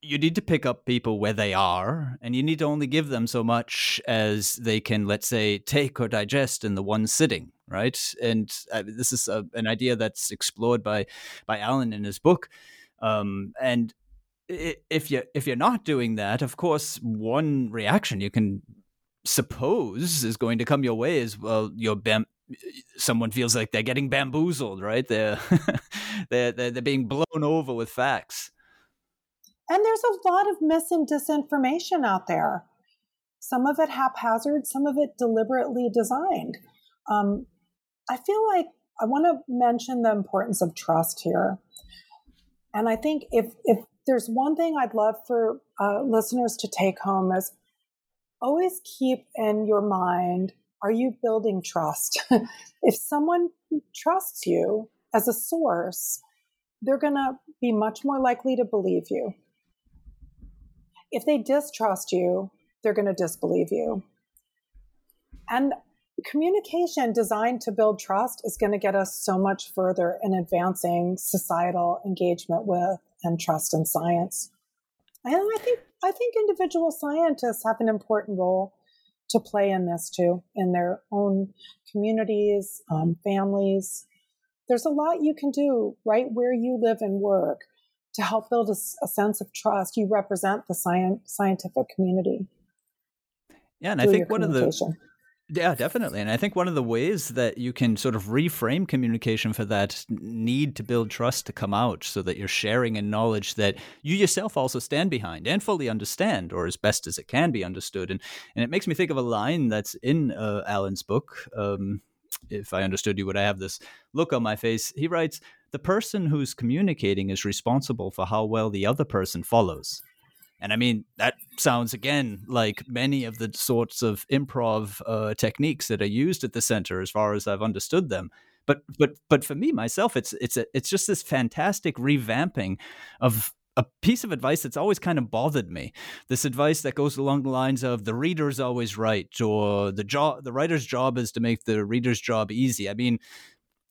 you need to pick up people where they are, and you need to only give them so much as they can, let's say, take or digest in the one sitting, right? And uh, this is a, an idea that's explored by by Alan in his book. Um, and if you if you're not doing that, of course, one reaction you can suppose is going to come your way is well you're bam- someone feels like they're getting bamboozled right they're, they're they're they're being blown over with facts and there's a lot of mis and disinformation out there some of it haphazard some of it deliberately designed um, i feel like i want to mention the importance of trust here and i think if if there's one thing i'd love for uh, listeners to take home is always keep in your mind are you building trust? if someone trusts you as a source, they're going to be much more likely to believe you. If they distrust you, they're going to disbelieve you. And communication designed to build trust is going to get us so much further in advancing societal engagement with and trust in science. And I think I think individual scientists have an important role to play in this too, in their own communities, um, families. There's a lot you can do right where you live and work to help build a, a sense of trust. You represent the science, scientific community. Yeah, and I think one of the yeah, definitely. And I think one of the ways that you can sort of reframe communication for that need to build trust to come out so that you're sharing a knowledge that you yourself also stand behind and fully understand, or as best as it can be understood. And, and it makes me think of a line that's in uh, Alan's book. Um, if I understood you, would I have this look on my face? He writes, The person who's communicating is responsible for how well the other person follows. And I mean, that sounds again like many of the sorts of improv uh, techniques that are used at the center, as far as I've understood them. But but but for me myself, it's it's a, it's just this fantastic revamping of a piece of advice that's always kind of bothered me. This advice that goes along the lines of the reader's always right, or the job the writer's job is to make the reader's job easy. I mean,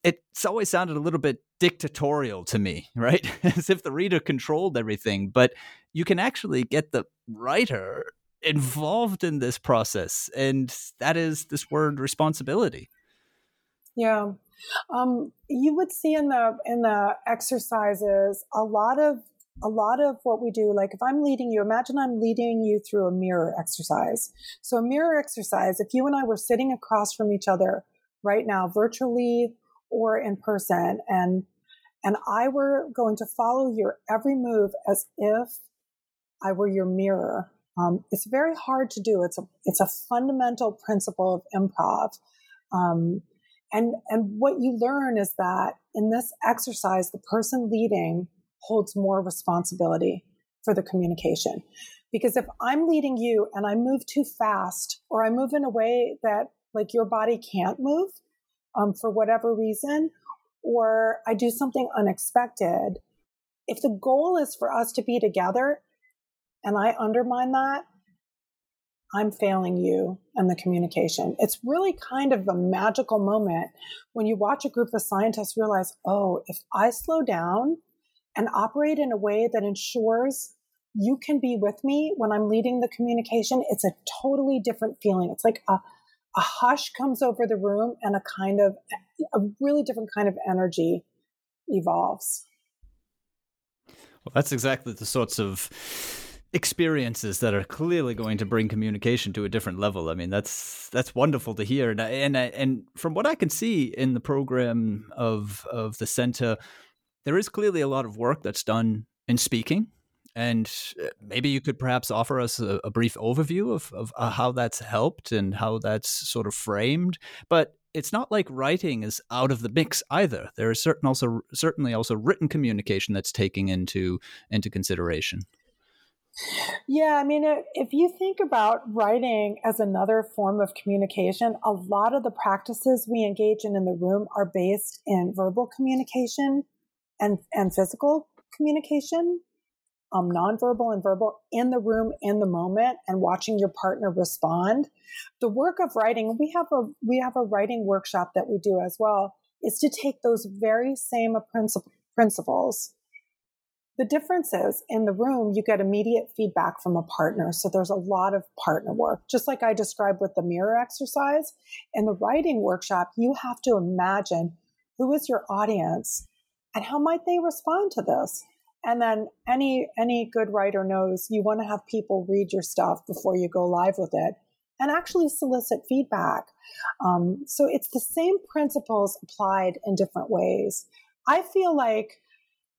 it's always sounded a little bit dictatorial to me, right? As if the reader controlled everything. But you can actually get the writer involved in this process. And that is this word responsibility. Yeah. Um, you would see in the in the exercises a lot of a lot of what we do like if i'm leading you imagine i'm leading you through a mirror exercise so a mirror exercise if you and i were sitting across from each other right now virtually or in person and and I were going to follow your every move as if I were your mirror. Um, it's very hard to do. It's a it's a fundamental principle of improv, um, and and what you learn is that in this exercise, the person leading holds more responsibility for the communication. Because if I'm leading you and I move too fast, or I move in a way that like your body can't move, um, for whatever reason, or I do something unexpected, if the goal is for us to be together and I undermine that, I'm failing you and the communication. It's really kind of a magical moment when you watch a group of scientists realize, oh, if I slow down and operate in a way that ensures you can be with me when I'm leading the communication, it's a totally different feeling. It's like a a hush comes over the room and a kind of a really different kind of energy evolves. Well, that's exactly the sorts of experiences that are clearly going to bring communication to a different level. I mean, that's that's wonderful to hear, and and and from what I can see in the program of of the center, there is clearly a lot of work that's done in speaking. And uh, maybe you could perhaps offer us a, a brief overview of, of uh, how that's helped and how that's sort of framed. But it's not like writing is out of the mix either. There is certain also certainly also written communication that's taking into into consideration. Yeah, I mean, if you think about writing as another form of communication, a lot of the practices we engage in in the room are based in verbal communication and and physical communication um, nonverbal and verbal in the room in the moment and watching your partner respond. The work of writing, we have a we have a writing workshop that we do as well, is to take those very same principles. The difference is in the room, you get immediate feedback from a partner. So there's a lot of partner work. Just like I described with the mirror exercise, in the writing workshop, you have to imagine who is your audience and how might they respond to this and then any any good writer knows you want to have people read your stuff before you go live with it and actually solicit feedback. Um, so it's the same principles applied in different ways. I feel like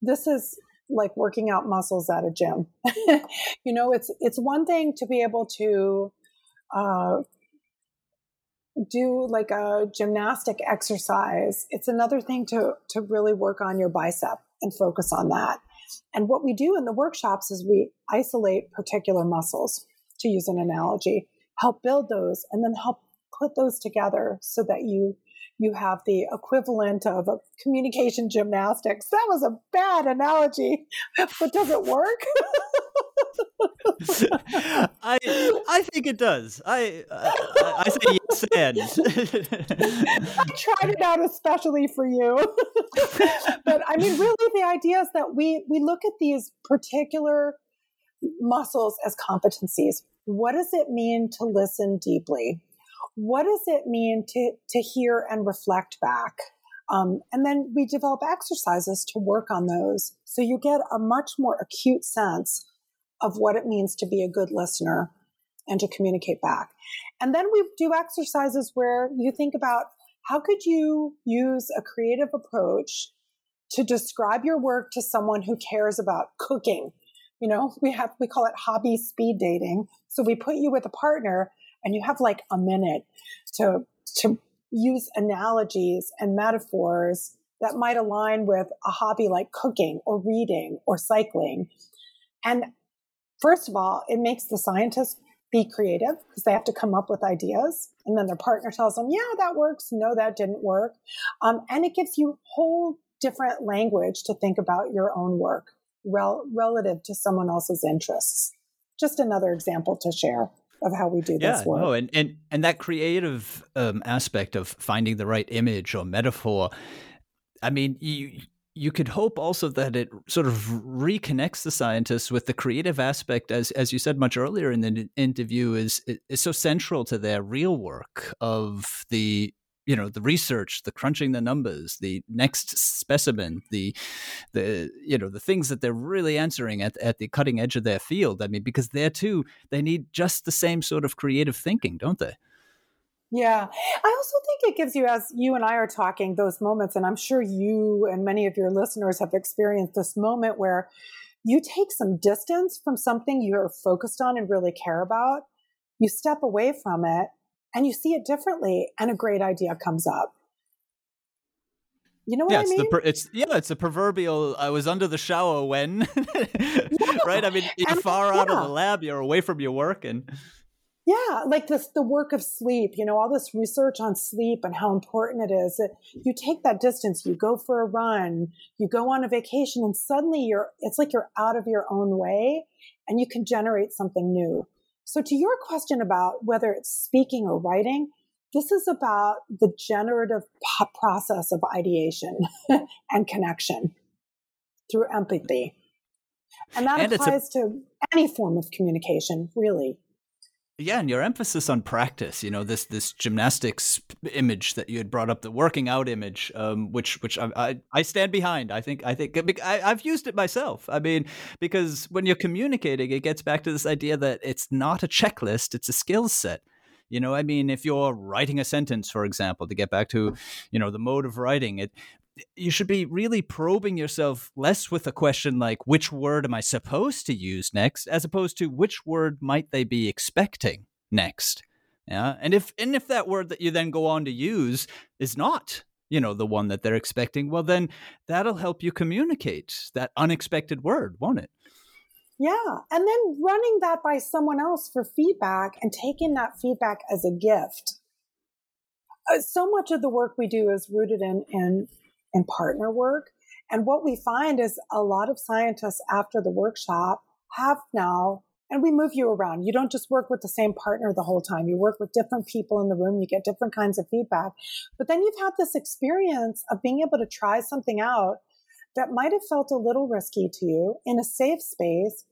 this is like working out muscles at a gym. You know it's it's one thing to be able to uh, do like a gymnastic exercise. It's another thing to to really work on your bicep and focus on that and what we do in the workshops is we isolate particular muscles, to use an analogy, help build those, and then help put those together so that you you have the equivalent of a communication gymnastics. That was a bad analogy, but does it work? I I think it does. I I, I say yes and. I tried it out especially for you, but I mean, really, the idea is that we we look at these particular muscles as competencies. What does it mean to listen deeply? What does it mean to to hear and reflect back? Um, and then we develop exercises to work on those. So you get a much more acute sense of what it means to be a good listener and to communicate back. And then we do exercises where you think about how could you use a creative approach to describe your work to someone who cares about cooking. You know, we have we call it hobby speed dating. So we put you with a partner and you have like a minute to to use analogies and metaphors that might align with a hobby like cooking or reading or cycling. And First of all, it makes the scientists be creative because they have to come up with ideas. And then their partner tells them, yeah, that works. No, that didn't work. Um, and it gives you whole different language to think about your own work rel- relative to someone else's interests. Just another example to share of how we do yeah, this work. No, and, and, and that creative um, aspect of finding the right image or metaphor, I mean, you, you could hope also that it sort of reconnects the scientists with the creative aspect, as as you said much earlier in the interview, is is so central to their real work of the you know the research, the crunching the numbers, the next specimen, the the you know the things that they're really answering at at the cutting edge of their field. I mean, because there too, they need just the same sort of creative thinking, don't they? Yeah. I also think it gives you, as you and I are talking, those moments, and I'm sure you and many of your listeners have experienced this moment where you take some distance from something you're focused on and really care about. You step away from it and you see it differently, and a great idea comes up. You know what yeah, I mean? It's the, it's yeah, it's a proverbial. I was under the shower when, yeah. right? I mean, you're and, far out of the lab, you're away from your work, and yeah, like this, the work of sleep, you know, all this research on sleep and how important it is that you take that distance, you go for a run, you go on a vacation and suddenly you're, it's like you're out of your own way and you can generate something new. So to your question about whether it's speaking or writing, this is about the generative process of ideation and connection through empathy. And that and applies a- to any form of communication, really. Yeah, and your emphasis on practice, you know, this this gymnastics image that you had brought up, the working out image, um, which which I, I, I stand behind. I think I think I, I've used it myself. I mean, because when you're communicating, it gets back to this idea that it's not a checklist; it's a skill set. You know, I mean, if you're writing a sentence, for example, to get back to, you know, the mode of writing, it you should be really probing yourself less with a question like which word am i supposed to use next? as opposed to which word might they be expecting next? Yeah and if and if that word that you then go on to use is not you know the one that they're expecting well then that'll help you communicate that unexpected word won't it? Yeah and then running that by someone else for feedback and taking that feedback as a gift. Uh, so much of the work we do is rooted in in and partner work. And what we find is a lot of scientists after the workshop have now, and we move you around. You don't just work with the same partner the whole time. You work with different people in the room. You get different kinds of feedback. But then you've had this experience of being able to try something out that might have felt a little risky to you in a safe space,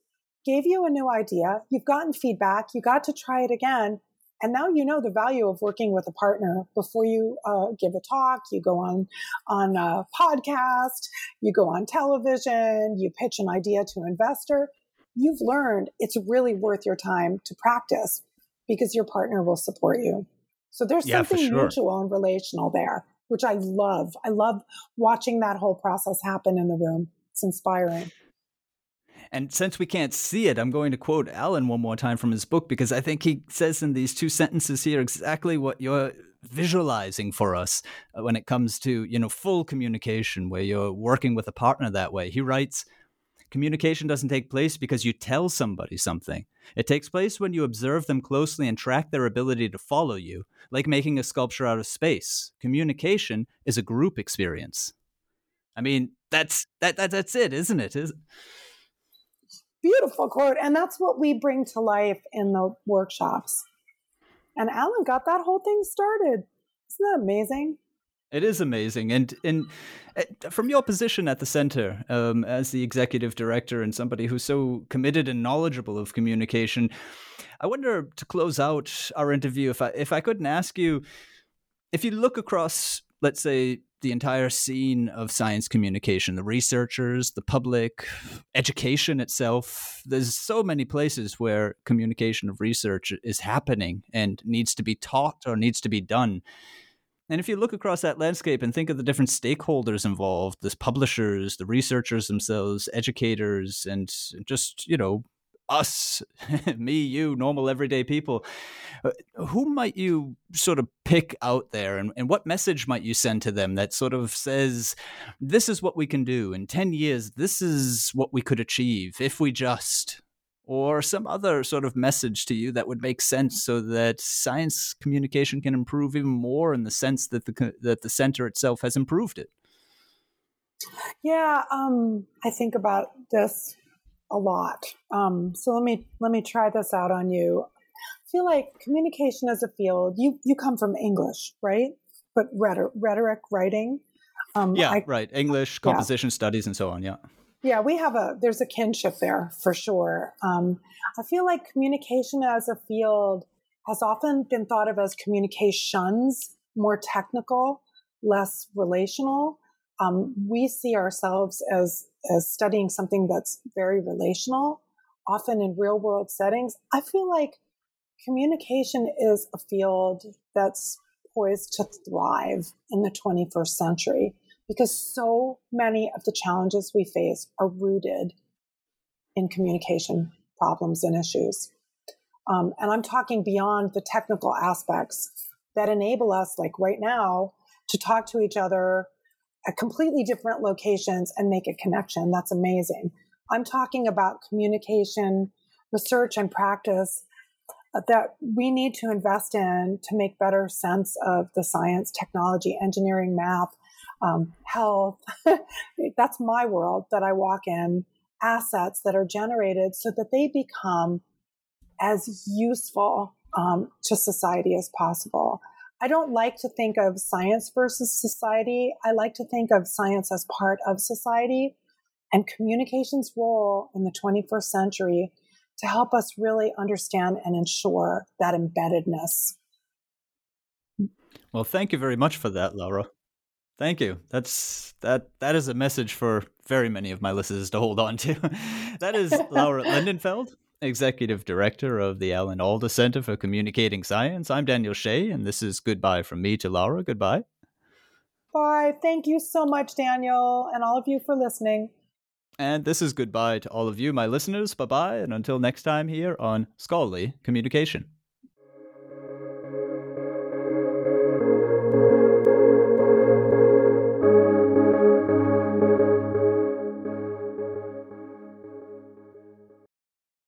gave you a new idea. You've gotten feedback. You got to try it again. And now you know the value of working with a partner before you uh, give a talk, you go on, on a podcast, you go on television, you pitch an idea to an investor. You've learned it's really worth your time to practice because your partner will support you. So there's yeah, something sure. mutual and relational there, which I love. I love watching that whole process happen in the room. It's inspiring. And since we can't see it, I'm going to quote Alan one more time from his book because I think he says in these two sentences here exactly what you're visualizing for us when it comes to, you know, full communication where you're working with a partner that way. He writes, Communication doesn't take place because you tell somebody something. It takes place when you observe them closely and track their ability to follow you, like making a sculpture out of space. Communication is a group experience. I mean, that's that, that that's it, isn't it? Is, beautiful quote. And that's what we bring to life in the workshops. And Alan got that whole thing started. Isn't that amazing? It is amazing, and and eh, from your position at the center um, as the executive director and somebody who's so committed and knowledgeable of communication, I wonder to close out our interview if I if I couldn't ask you if you look across, let's say, the entire scene of science communication the researchers the public education itself. There's so many places where communication of research is happening and needs to be taught or needs to be done. And if you look across that landscape and think of the different stakeholders involved the publishers the researchers themselves educators and just you know us, me, you, normal everyday people, uh, who might you sort of pick out there and, and what message might you send to them that sort of says, this is what we can do in 10 years, this is what we could achieve if we just, or some other sort of message to you that would make sense so that science communication can improve even more in the sense that the, that the center itself has improved it? Yeah, um, I think about this a lot. Um, so let me let me try this out on you. I feel like communication as a field. You you come from English, right? But rhetoric, rhetoric writing. Um, yeah, I, right. English, composition yeah. studies, and so on. Yeah. Yeah, we have a there's a kinship there for sure. Um, I feel like communication as a field has often been thought of as communications, more technical, less relational. Um, we see ourselves as as studying something that's very relational, often in real world settings, I feel like communication is a field that's poised to thrive in the 21st century because so many of the challenges we face are rooted in communication problems and issues. Um, and I'm talking beyond the technical aspects that enable us, like right now, to talk to each other at completely different locations and make a connection. That's amazing. I'm talking about communication, research, and practice that we need to invest in to make better sense of the science, technology, engineering, math, um, health. That's my world that I walk in. Assets that are generated so that they become as useful um, to society as possible. I don't like to think of science versus society. I like to think of science as part of society and communication's role in the 21st century to help us really understand and ensure that embeddedness. Well, thank you very much for that, Laura. Thank you. That's that that is a message for very many of my listeners to hold on to. that is Laura Lindenfeld, Executive Director of the Alan Alda Center for Communicating Science. I'm Daniel Shea, and this is goodbye from me to Laura. Goodbye. Bye. Thank you so much, Daniel, and all of you for listening. And this is goodbye to all of you, my listeners. Bye bye, and until next time here on Scholarly Communication.